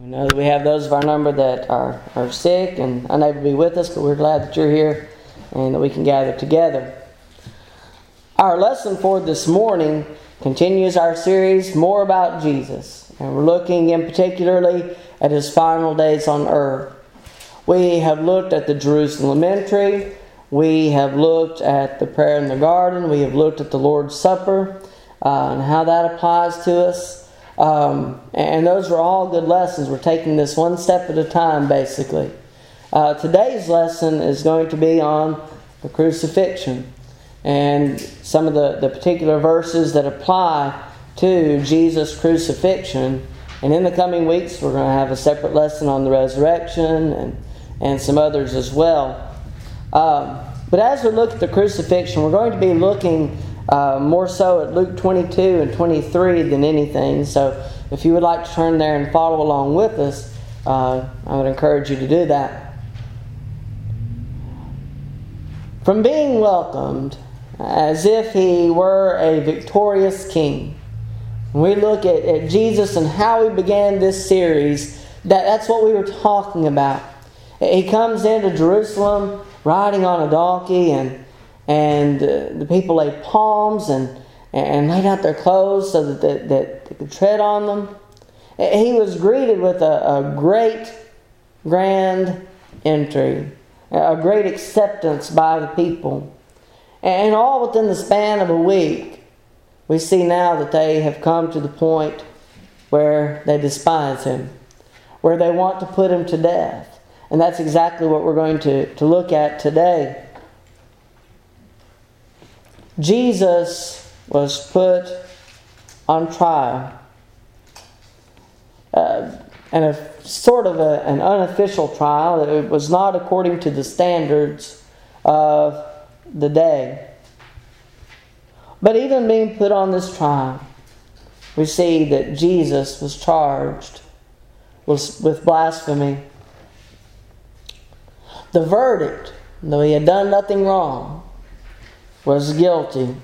We know that we have those of our number that are, are sick and unable to be with us, but we're glad that you're here and that we can gather together. Our lesson for this morning continues our series more about Jesus, and we're looking in particularly at his final days on earth. We have looked at the Jerusalem entry, we have looked at the prayer in the garden, we have looked at the Lord's Supper uh, and how that applies to us. Um, and those are all good lessons. We're taking this one step at a time, basically. Uh, today's lesson is going to be on the crucifixion and some of the, the particular verses that apply to Jesus' crucifixion. And in the coming weeks, we're going to have a separate lesson on the resurrection and, and some others as well. Um, but as we look at the crucifixion, we're going to be looking uh, more so at Luke 22 and 23 than anything. So if you would like to turn there and follow along with us, uh, I would encourage you to do that. From being welcomed as if he were a victorious king, When we look at, at Jesus and how he began this series, that, that's what we were talking about. He comes into Jerusalem riding on a donkey and and uh, the people laid palms and, and laid out their clothes so that they, that they could tread on them. He was greeted with a, a great, grand entry, a great acceptance by the people. And all within the span of a week, we see now that they have come to the point where they despise him, where they want to put him to death. And that's exactly what we're going to, to look at today. Jesus was put on trial. Uh, and a sort of a, an unofficial trial. It was not according to the standards of the day. But even being put on this trial, we see that Jesus was charged with, with blasphemy. The verdict, though he had done nothing wrong, was guilty.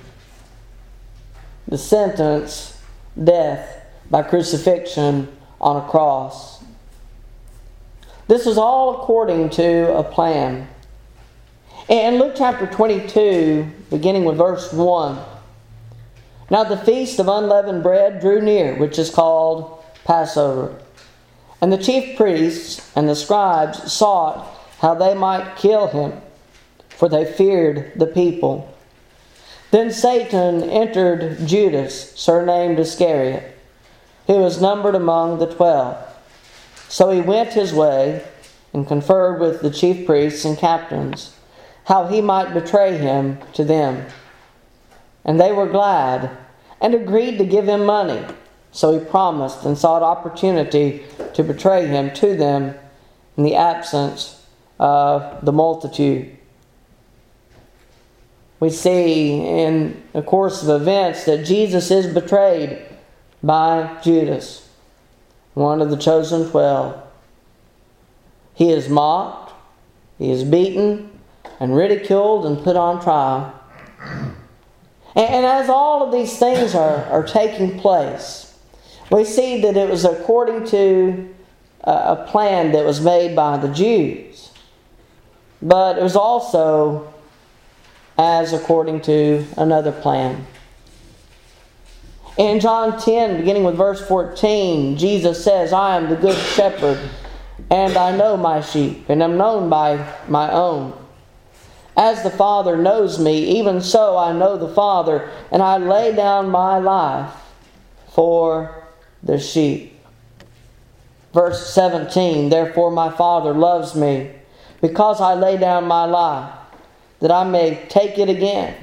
The sentence, death by crucifixion on a cross. This was all according to a plan. In Luke chapter 22, beginning with verse 1, now the feast of unleavened bread drew near, which is called Passover. And the chief priests and the scribes sought how they might kill him, for they feared the people. Then Satan entered Judas, surnamed Iscariot, who was numbered among the twelve. So he went his way and conferred with the chief priests and captains how he might betray him to them. And they were glad and agreed to give him money. So he promised and sought opportunity to betray him to them in the absence of the multitude we see in the course of events that Jesus is betrayed by Judas, one of the chosen twelve. He is mocked, he is beaten, and ridiculed and put on trial. And, as all of these things are, are taking place, we see that it was according to a, a plan that was made by the Jews. But it was also as according to another plan. In John 10, beginning with verse 14, Jesus says, I am the good shepherd, and I know my sheep, and am known by my own. As the Father knows me, even so I know the Father, and I lay down my life for the sheep. Verse 17, Therefore my Father loves me, because I lay down my life that I may take it again.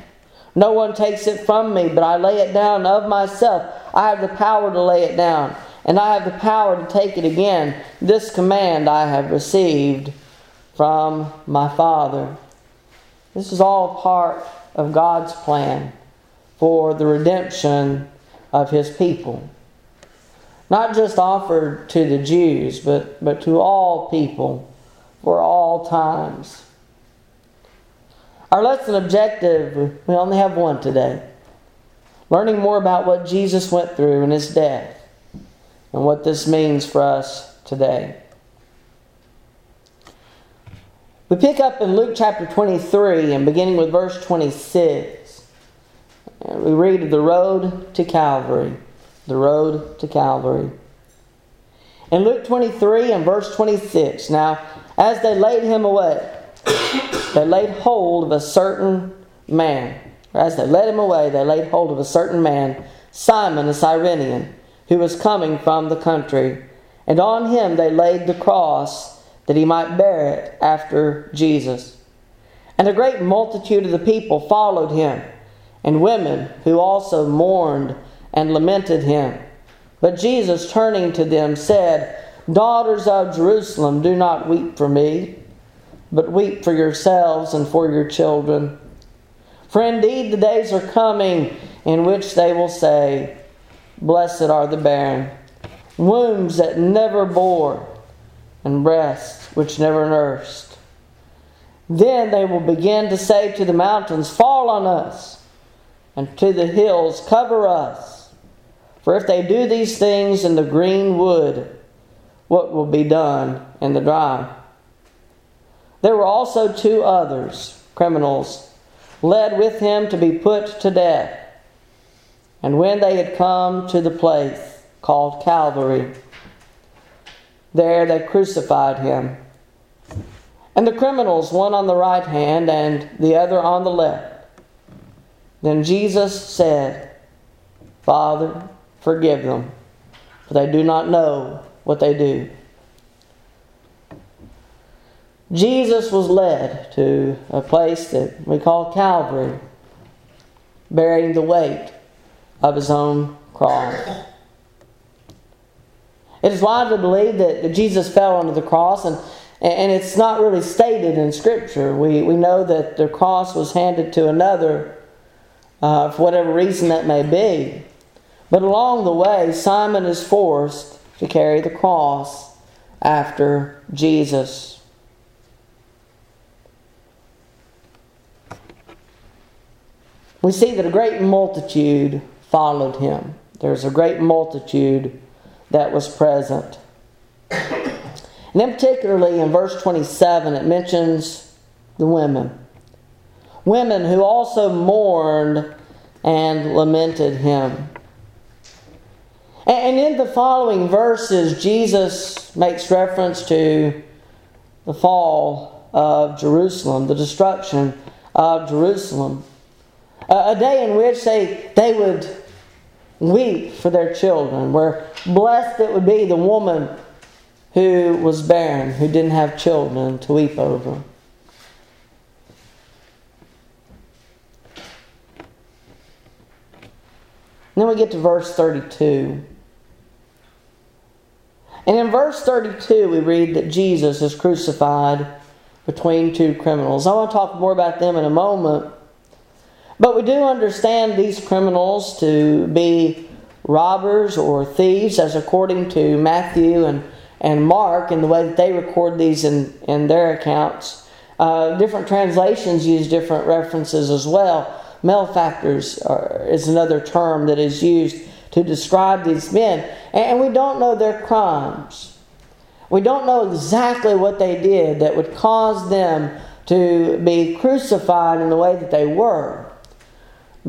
No one takes it from me, but I lay it down of myself. I have the power to lay it down, and I have the power to take it again. This command I have received from my Father. This is all part of God's plan for the redemption of His people. Not just offered to the Jews, but, but to all people for all times. Our lesson objective, we only have one today. Learning more about what Jesus went through in his death and what this means for us today. We pick up in Luke chapter 23 and beginning with verse 26. We read the road to Calvary. The road to Calvary. In Luke 23 and verse 26, now, as they laid him away, they laid hold of a certain man. As they led him away, they laid hold of a certain man, Simon the Cyrenian, who was coming from the country. And on him they laid the cross that he might bear it after Jesus. And a great multitude of the people followed him, and women who also mourned and lamented him. But Jesus, turning to them, said, Daughters of Jerusalem, do not weep for me, but weep for yourselves and for your children. For indeed the days are coming in which they will say, Blessed are the barren, wombs that never bore and breasts which never nursed. Then they will begin to say to the mountains, Fall on us, and to the hills, Cover us. For if they do these things in the green wood, what will be done in the dry? There were also two others, criminals, led with him to be put to death. And when they had come to the place called Calvary, there they crucified him. And the criminals, one on the right hand and the other on the left. Then Jesus said, Father, forgive them, for they do not know what they do. Jesus was led to a place that we call Calvary, bearing the weight of his own cross. It is widely believed that, Jesus fell onto the cross, and, and it's not really stated in Scripture. We, we know that the cross was handed to another uh, for whatever reason that may be. But along the way, Simon is forced to carry the cross after Jesus. We see that a great multitude followed him. There's a great multitude that was present. And then, particularly in verse 27, it mentions the women. Women who also mourned and lamented him. And in the following verses, Jesus makes reference to the fall of Jerusalem, the destruction of Jerusalem. A day in which they, they would weep for their children, where blessed it would be the woman who was barren, who didn't have children to weep over. Then we get to verse 32. And in verse 32, we read that Jesus is crucified between two criminals. I want to talk more about them in a moment. But we do understand these criminals to be robbers or thieves, as according to Matthew and, and Mark, in the way that they record these in, in their accounts. Uh, different translations use different references as well. Malefactors are, is another term that is used to describe these men. And we don't know their crimes. We don't know exactly what they did that would cause them to be crucified in the way that they were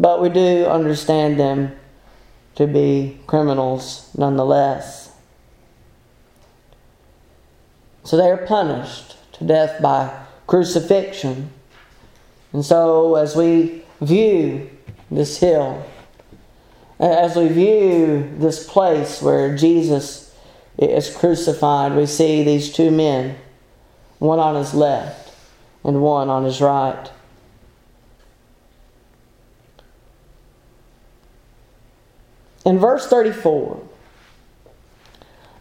but we do understand them to be criminals nonetheless. So they are punished to death by crucifixion. And so, as we view this hill, as we view this place where Jesus is crucified, we see these two men, one on his left and one on his right. In verse 34,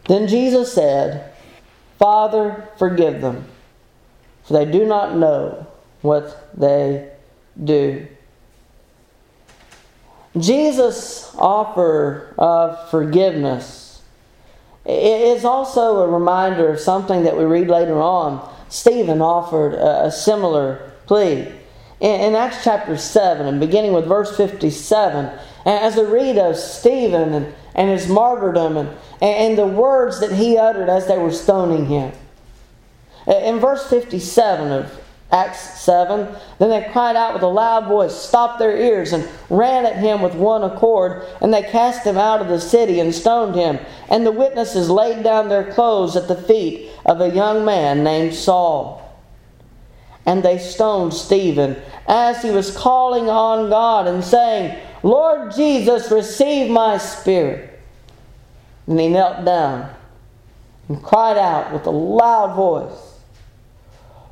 then Jesus said, Father, forgive them, for they do not know what they do. Jesus' offer of forgiveness is also a reminder of something that we read later on. Stephen offered a similar plea. In Acts chapter 7, and beginning with verse 57, as we read of Stephen and, and his martyrdom and, and the words that he uttered as they were stoning him. In verse 57 of Acts 7, then they cried out with a loud voice, stopped their ears, and ran at him with one accord, and they cast him out of the city and stoned him. And the witnesses laid down their clothes at the feet of a young man named Saul. And they stoned Stephen as he was calling on God and saying, Lord Jesus, receive my spirit. And he knelt down and cried out with a loud voice.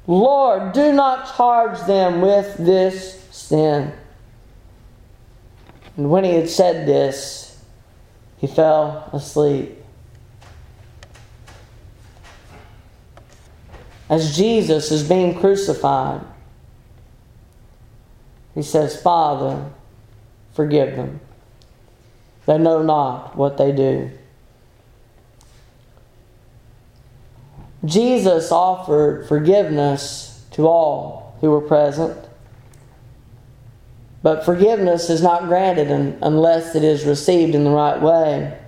Lord, do not charge them with this sin. And when he had said this, he fell asleep. As Jesus is being crucified, he says, Father, forgive them. They know not what they do. Jesus offered forgiveness to all who were present. But forgiveness is not granted unless it is received in the right way.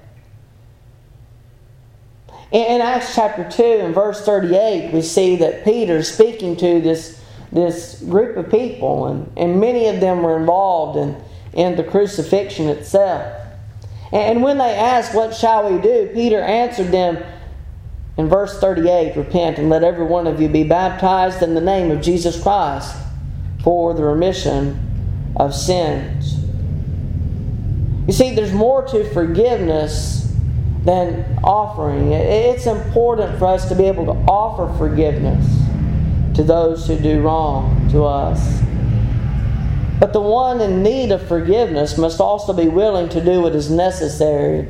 In Acts chapter 2 and verse 38, we see that Peter speaking to this, this group of people, and, and many of them were involved in, in the crucifixion itself. And when they asked, What shall we do? Peter answered them, in verse 38, repent and let every one of you be baptized in the name of Jesus Christ for the remission of sins. You see, there's more to forgiveness than offering. It's important for us to be able to offer forgiveness to those who do wrong to us. But the one in need of forgiveness must also be willing to do what is necessary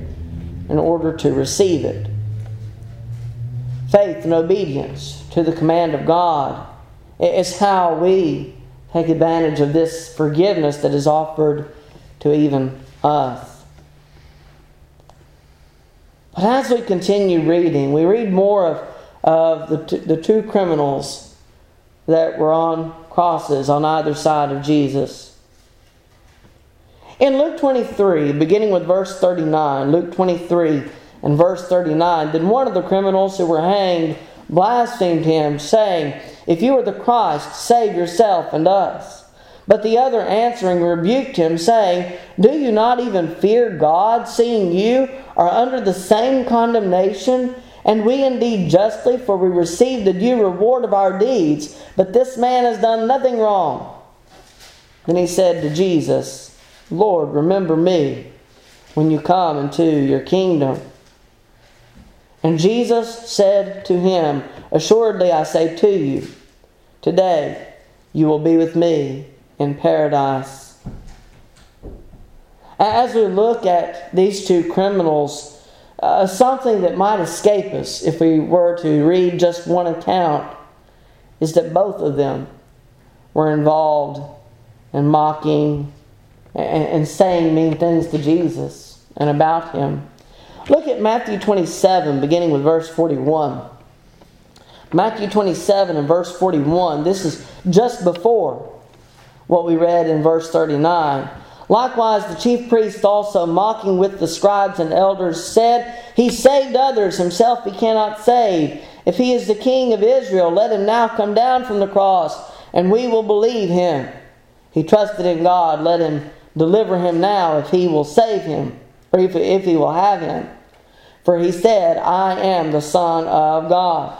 in order to receive it faith and obedience to the command of God is how we take advantage of this forgiveness that is offered to even us. But as we continue reading, we read more of, of the, the two criminals that were on crosses on either side of Jesus. In Luke 23, beginning with verse 39, Luke 23, in verse 39 Then one of the criminals who were hanged blasphemed him, saying, If you are the Christ, save yourself and us. But the other answering rebuked him, saying, Do you not even fear God, seeing you are under the same condemnation? And we indeed justly, for we receive the due reward of our deeds, but this man has done nothing wrong. Then he said to Jesus, Lord, remember me when you come into your kingdom. And Jesus said to him, Assuredly I say to you, today you will be with me in paradise. As we look at these two criminals, uh, something that might escape us if we were to read just one account is that both of them were involved in mocking and, and saying mean things to Jesus and about him. Look at Matthew 27, beginning with verse 41. Matthew 27 and verse 41. This is just before what we read in verse 39. Likewise, the chief priest also, mocking with the scribes and elders, said, He saved others, himself he cannot save. If he is the king of Israel, let him now come down from the cross, and we will believe him. He trusted in God, let him deliver him now if he will save him, or if, if he will have him. For he said, I am the Son of God.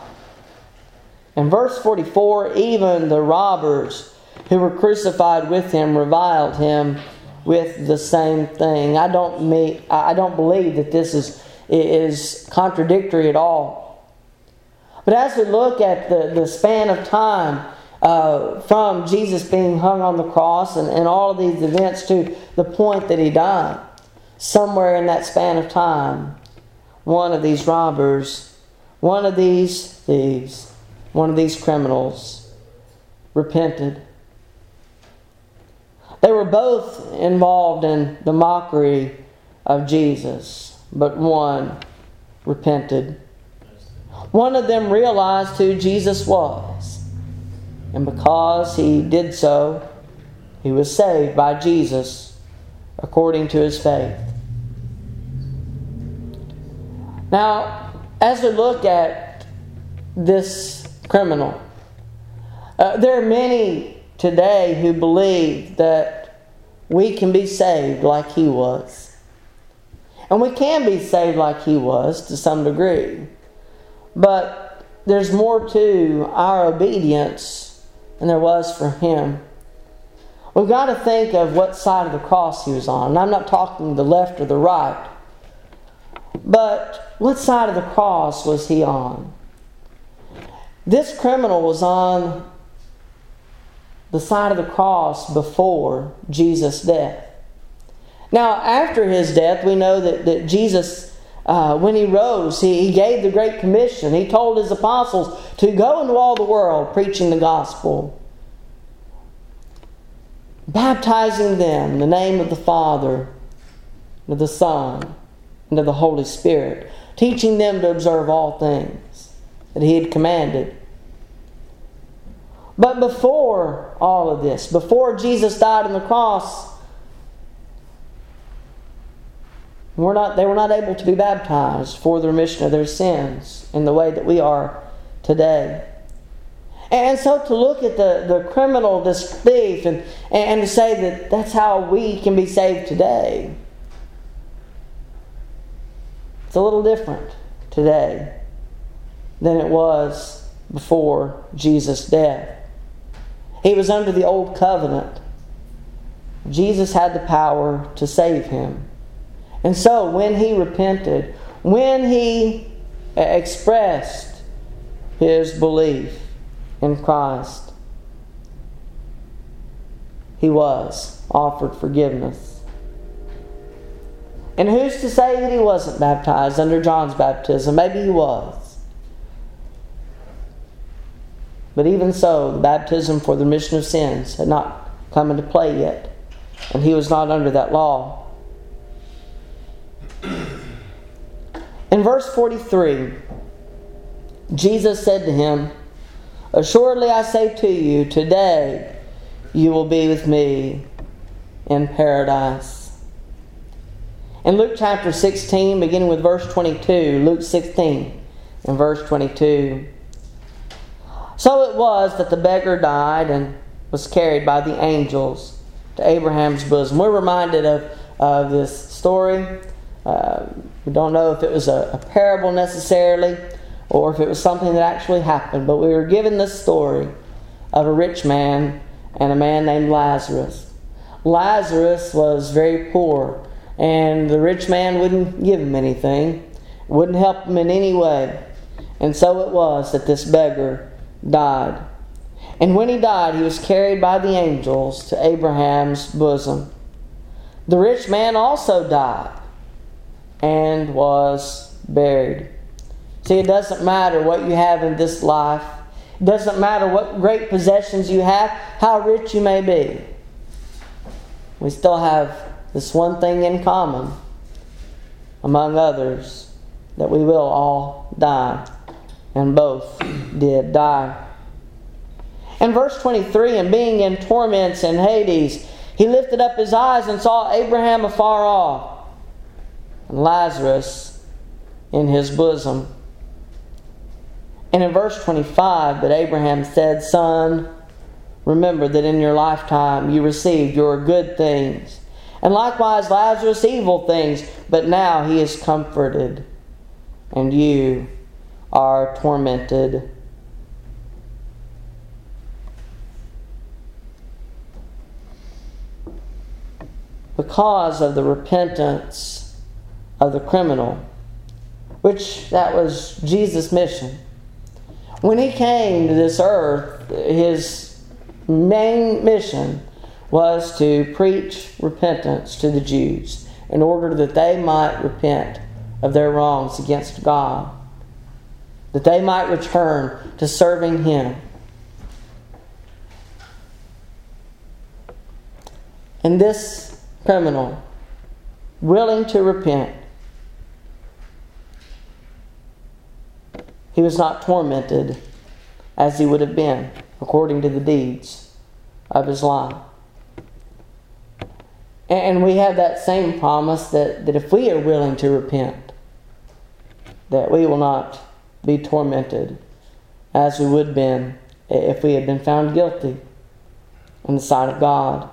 In verse 44, even the robbers who were crucified with him reviled him with the same thing. I don't mean, I don't believe that this is, is contradictory at all. But as we look at the, the span of time uh, from Jesus being hung on the cross and, and all of these events to the point that he died, somewhere in that span of time, one of these robbers, one of these thieves, one of these criminals repented. They were both involved in the mockery of Jesus, but one repented. One of them realized who Jesus was, and because he did so, he was saved by Jesus according to his faith. Now, as we look at this criminal, uh, there are many today who believe that we can be saved like he was. And we can be saved like he was to some degree. But there's more to our obedience than there was for him. We've got to think of what side of the cross he was on. And I'm not talking the left or the right. But what side of the cross was he on? This criminal was on the side of the cross before Jesus' death. Now, after his death, we know that, that Jesus, uh, when he rose, he, he gave the Great Commission. He told his apostles to go into all the world preaching the gospel, baptizing them in the name of the Father, and of the Son, and of the Holy Spirit, teaching them to observe all things that he had commanded. But before all of this, before Jesus died on the cross, we're not, they were not able to be baptized for the remission of their sins in the way that we are today. And so to look at the, the criminal, this thief, and, and to say that that's how we can be saved today, it's a little different today than it was before Jesus' death. He was under the old covenant. Jesus had the power to save him. And so when he repented, when he expressed his belief in Christ, he was offered forgiveness. And who's to say that he wasn't baptized under John's baptism? Maybe he was. But even so, the baptism for the remission of sins had not come into play yet, and he was not under that law. In verse 43, Jesus said to him, Assuredly I say to you, today you will be with me in paradise. In Luke chapter 16, beginning with verse 22, Luke 16 and verse 22. So it was that the beggar died and was carried by the angels to Abraham's bosom. We're reminded of, of this story. Uh, we don't know if it was a, a parable necessarily or if it was something that actually happened, but we were given this story of a rich man and a man named Lazarus. Lazarus was very poor, and the rich man wouldn't give him anything, wouldn't help him in any way. And so it was that this beggar died. And when he died, he was carried by the angels to Abraham's bosom. The rich man also died and was buried. See, it doesn't matter what you have in this life, it doesn't matter what great possessions you have, how rich you may be. We still have this one thing in common, among others, that we will all die and both did die. In verse 23, and being in torments in Hades, he lifted up his eyes and saw Abraham afar off, and Lazarus in his bosom. And in verse 25, that Abraham said, Son, remember that in your lifetime you received your good things, and likewise Lazarus evil things, but now he is comforted, and you are tormented. Because of the repentance of the criminal, which that was Jesus' mission. When he came to this earth, his main mission was to preach repentance to the Jews in order that they might repent of their wrongs against God that they might return to serving Him. And this criminal, willing to repent, he was not tormented as he would have been according to the deeds of his life. And we have that same promise that, that if we are willing to repent, that we will not be tormented as we would have been if we had been found guilty in the sight of God.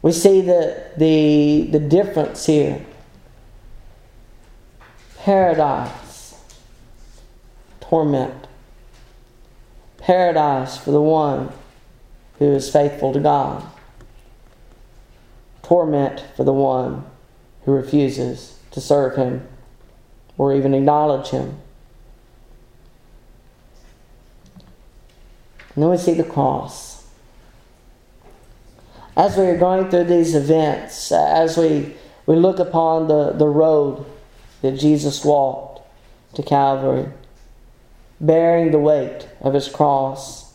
We see the, the, the difference here. Paradise, torment. Paradise for the one who is faithful to God. Torment for the one who refuses to serve Him or even acknowledge Him. And then we see the cross. As we are going through these events, as we, we look upon the, the road that Jesus walked to Calvary, bearing the weight of his cross,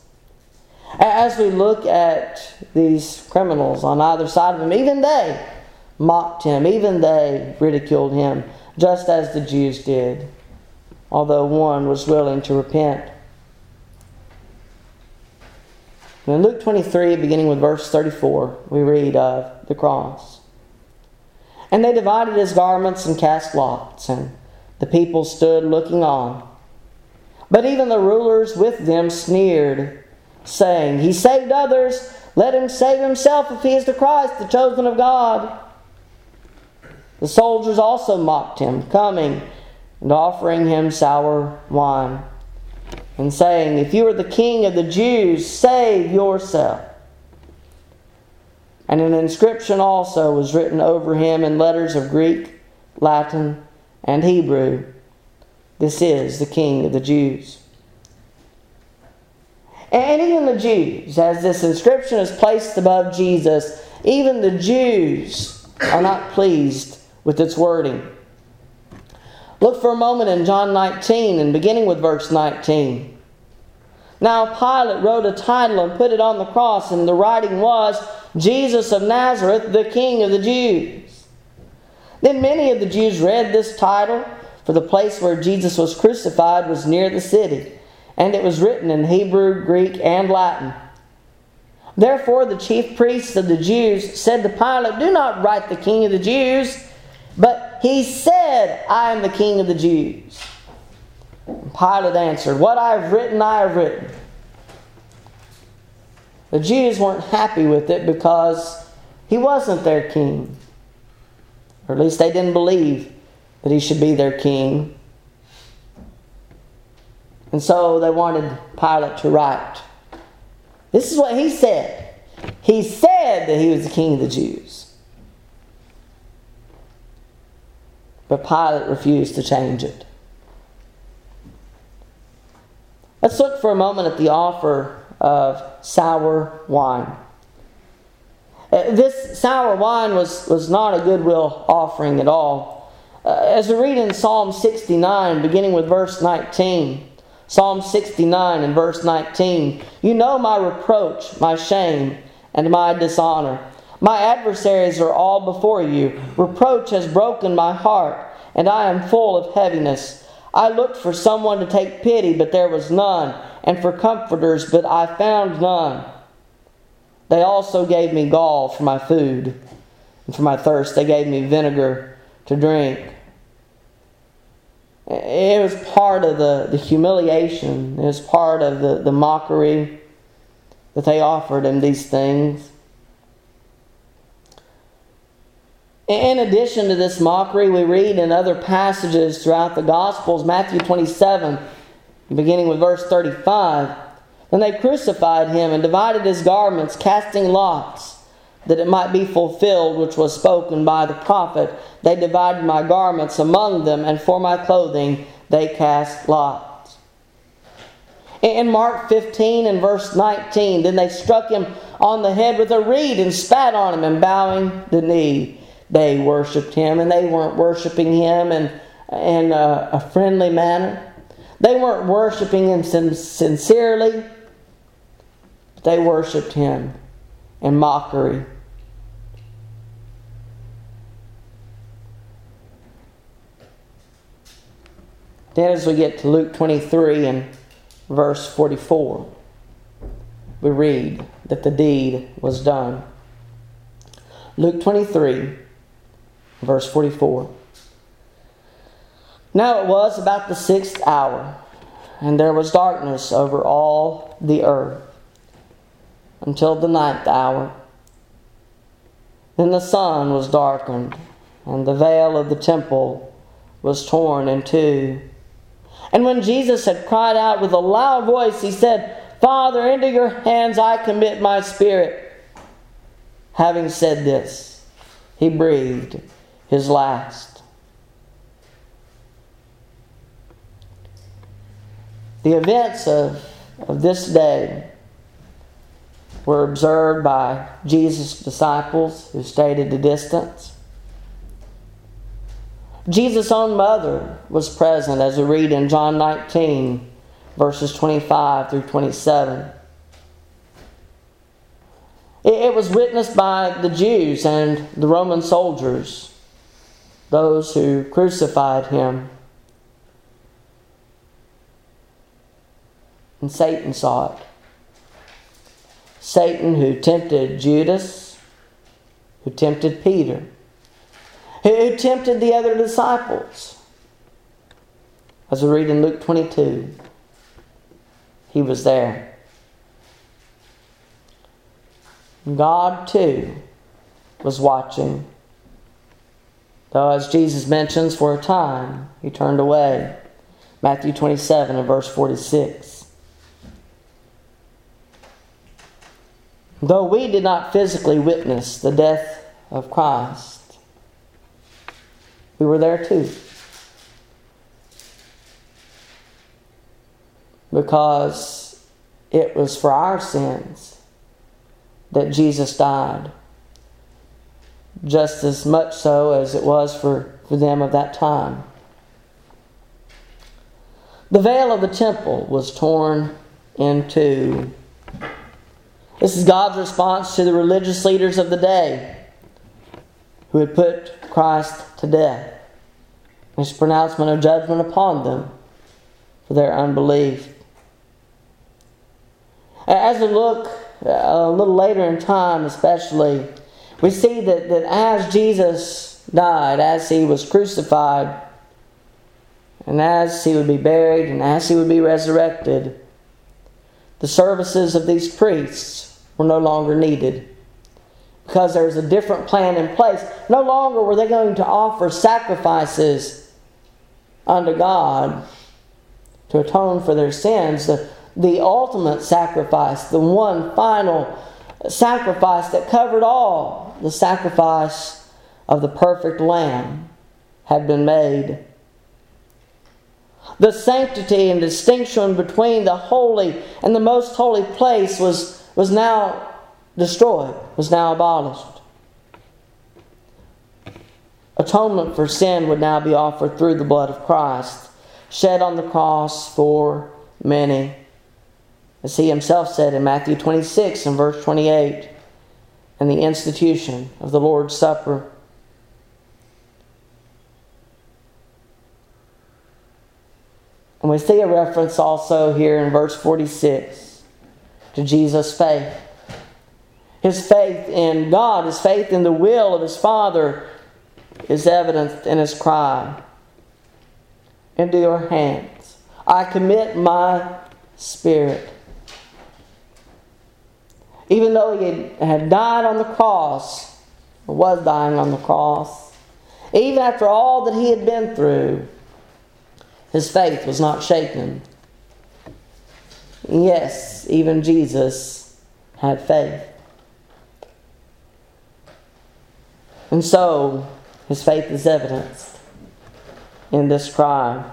as we look at these criminals on either side of him, even they mocked him, even they ridiculed him, just as the Jews did, although one was willing to repent. in Luke 23, beginning with verse 34, we read of the cross. And they divided his garments and cast lots, and the people stood looking on. But even the rulers with them sneered, saying, He saved others, let him save himself if he is the Christ, the chosen of God. The soldiers also mocked him, coming and offering him sour wine and saying, If you are the king of the Jews, save yourself. And an inscription also was written over him in letters of Greek, Latin, and Hebrew This is the king of the Jews. And even the Jews, as this inscription is placed above Jesus, even the Jews are not pleased with its wording. Look for a moment in John 19 and beginning with verse 19. Now Pilate wrote a title and put it on the cross, and the writing was Jesus of Nazareth, the King of the Jews. Then many of the Jews read this title, for the place where Jesus was crucified was near the city, and it was written in Hebrew, Greek, and Latin. Therefore, the chief priests of the Jews said to Pilate, Do not write the King of the Jews but he said, I am the king of the Jews. Pilate answered, What I have written, I have written. The Jews weren't happy with it because he wasn't their king. Or at least they didn't believe that he should be their king. And so they wanted Pilate to write. This is what he said. He said that he was the king of the Jews. But Pilate refused to change it. Let's look for a moment at the offer of sour wine. Uh, this sour wine was, was not a goodwill offering at all. Uh, as we read in Psalm 69, beginning with verse 19, Psalm 69 and verse 19, You know my reproach, my shame, and my dishonor. My adversaries are all before you. Reproach has broken my heart, and I am full of heaviness. I looked for someone to take pity, but there was none, and for comforters, but I found none. They also gave me gall for my food, and for my thirst, they gave me vinegar to drink. It was part of the, the humiliation, it was part of the, the mockery that they offered him these things. In addition to this mockery, we read in other passages throughout the Gospels, Matthew 27, beginning with verse 35. Then they crucified him and divided his garments, casting lots, that it might be fulfilled which was spoken by the prophet. They divided my garments among them, and for my clothing they cast lots. In Mark 15 and verse 19, then they struck him on the head with a reed and spat on him, and bowing the knee they worshiped him, and they weren't worshiping him in, in a, a friendly manner. They weren't worshiping him sincerely, but they worshiped him in mockery. Then, as we get to Luke 23 and verse 44, we read that the deed was done. Luke 23 Verse 44. Now it was about the sixth hour, and there was darkness over all the earth until the ninth hour. Then the sun was darkened, and the veil of the temple was torn in two. And when Jesus had cried out with a loud voice, he said, Father, into your hands I commit my spirit. Having said this, he breathed his last. The events of, of this day were observed by Jesus' disciples who stayed at a distance. Jesus' own mother was present, as we read in John 19, verses 25 through 27. It was witnessed by the Jews and the Roman soldiers, those who crucified him. And Satan saw it. Satan, who tempted Judas, who tempted Peter, who tempted the other disciples. As we read in Luke 22, he was there. God, too, was watching. Though, as Jesus mentions, for a time he turned away. Matthew 27 and verse 46. Though we did not physically witness the death of Christ, we were there too. Because it was for our sins that Jesus died, just as much so as it was for, for them of that time. The veil of the temple was torn in two this is God's response to the religious leaders of the day who had put Christ to death. His pronouncement of judgment upon them for their unbelief. As we look uh, a little later in time, especially, we see that, that as Jesus died, as he was crucified, and as he would be buried, and as he would be resurrected, the services of these priests were no longer needed because there was a different plan in place. No longer were they going to offer sacrifices unto God to atone for their sins. The, the ultimate sacrifice, the one final sacrifice that covered all, the sacrifice of the perfect Lamb, had been made. The sanctity and distinction between the holy and the most holy place was was now destroyed, was now abolished. Atonement for sin would now be offered through the blood of Christ, shed on the cross for many. As he himself said in Matthew 26 and verse 28, and the institution of the Lord's Supper. And we see a reference also here in verse 46 to Jesus' faith. His faith in God, his faith in the will of his Father, is evidenced in his cry Into your hands I commit my spirit. Even though he had died on the cross, or was dying on the cross, even after all that he had been through, his faith was not shaken. Yes, even Jesus had faith. And so, his faith is evidenced in this crime.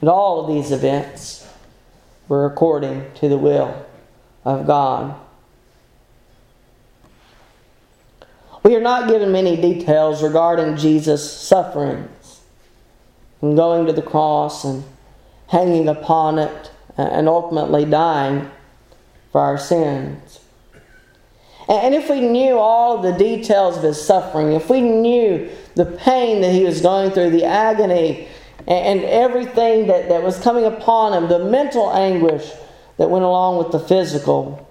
And all of these events were according to the will of God. We are not given many details regarding Jesus' sufferings and going to the cross and hanging upon it and ultimately dying for our sins. And if we knew all the details of his suffering, if we knew the pain that he was going through, the agony, and everything that, that was coming upon him, the mental anguish that went along with the physical,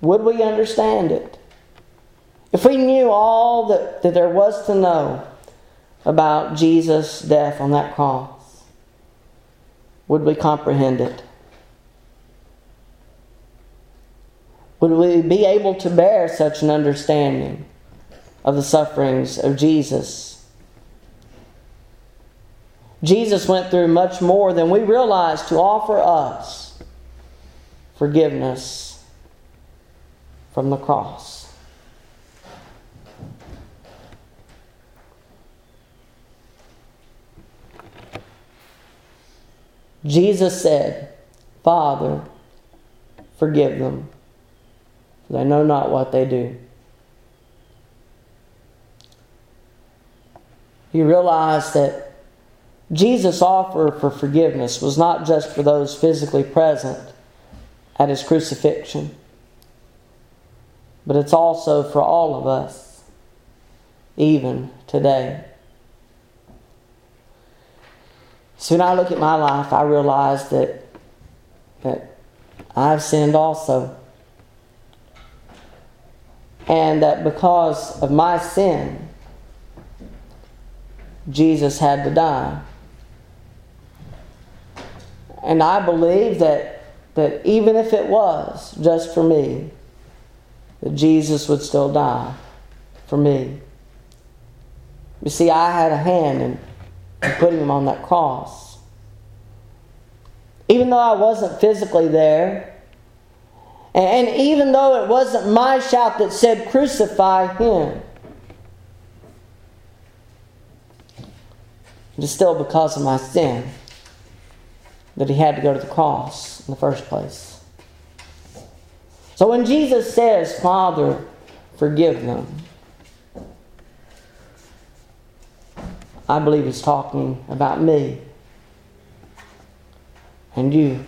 would we understand it? If we knew all that, that there was to know, about Jesus' death on that cross, would we comprehend it? Would we be able to bear such an understanding of the sufferings of Jesus? Jesus went through much more than we realize to offer us forgiveness from the cross. Jesus said, Father, forgive them, for they know not what they do. You realize that Jesus' offer for forgiveness was not just for those physically present at his crucifixion, but it's also for all of us, even today. So when I look at my life, I realize that, that I've sinned also. And that because of my sin, Jesus had to die. And I believe that, that even if it was just for me, that Jesus would still die for me. You see, I had a hand in putting him on that cross. Even though I wasn't physically there, and even though it wasn't my shout that said, Crucify him, it is still because of my sin that he had to go to the cross in the first place. So when Jesus says, Father, forgive them, I believe he's talking about me and you.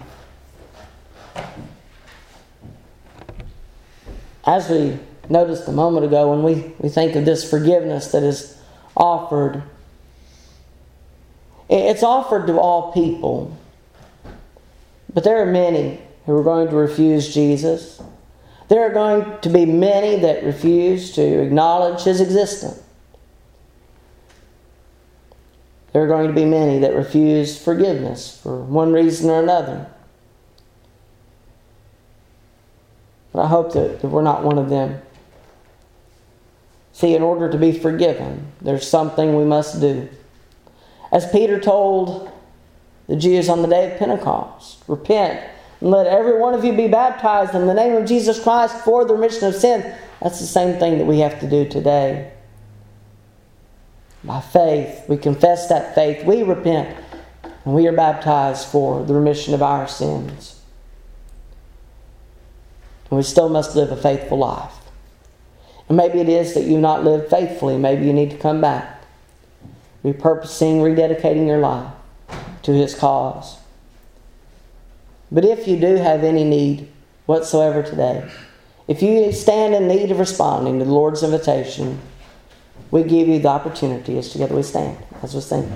As we noticed a moment ago, when we, we think of this forgiveness that is offered, it's offered to all people. But there are many who are going to refuse Jesus. There are going to be many that refuse to acknowledge his existence. There are going to be many that refuse forgiveness for one reason or another. But I hope that, that we're not one of them. See, in order to be forgiven, there's something we must do. As Peter told the Jews on the day of Pentecost repent and let every one of you be baptized in the name of Jesus Christ for the remission of sin. That's the same thing that we have to do today. By faith, we confess that faith, we repent, and we are baptized for the remission of our sins. And we still must live a faithful life. And maybe it is that you have not lived faithfully. Maybe you need to come back, repurposing, rededicating your life to His cause. But if you do have any need whatsoever today, if you stand in need of responding to the Lord's invitation, we give you the opportunity as together we stand, as we sing.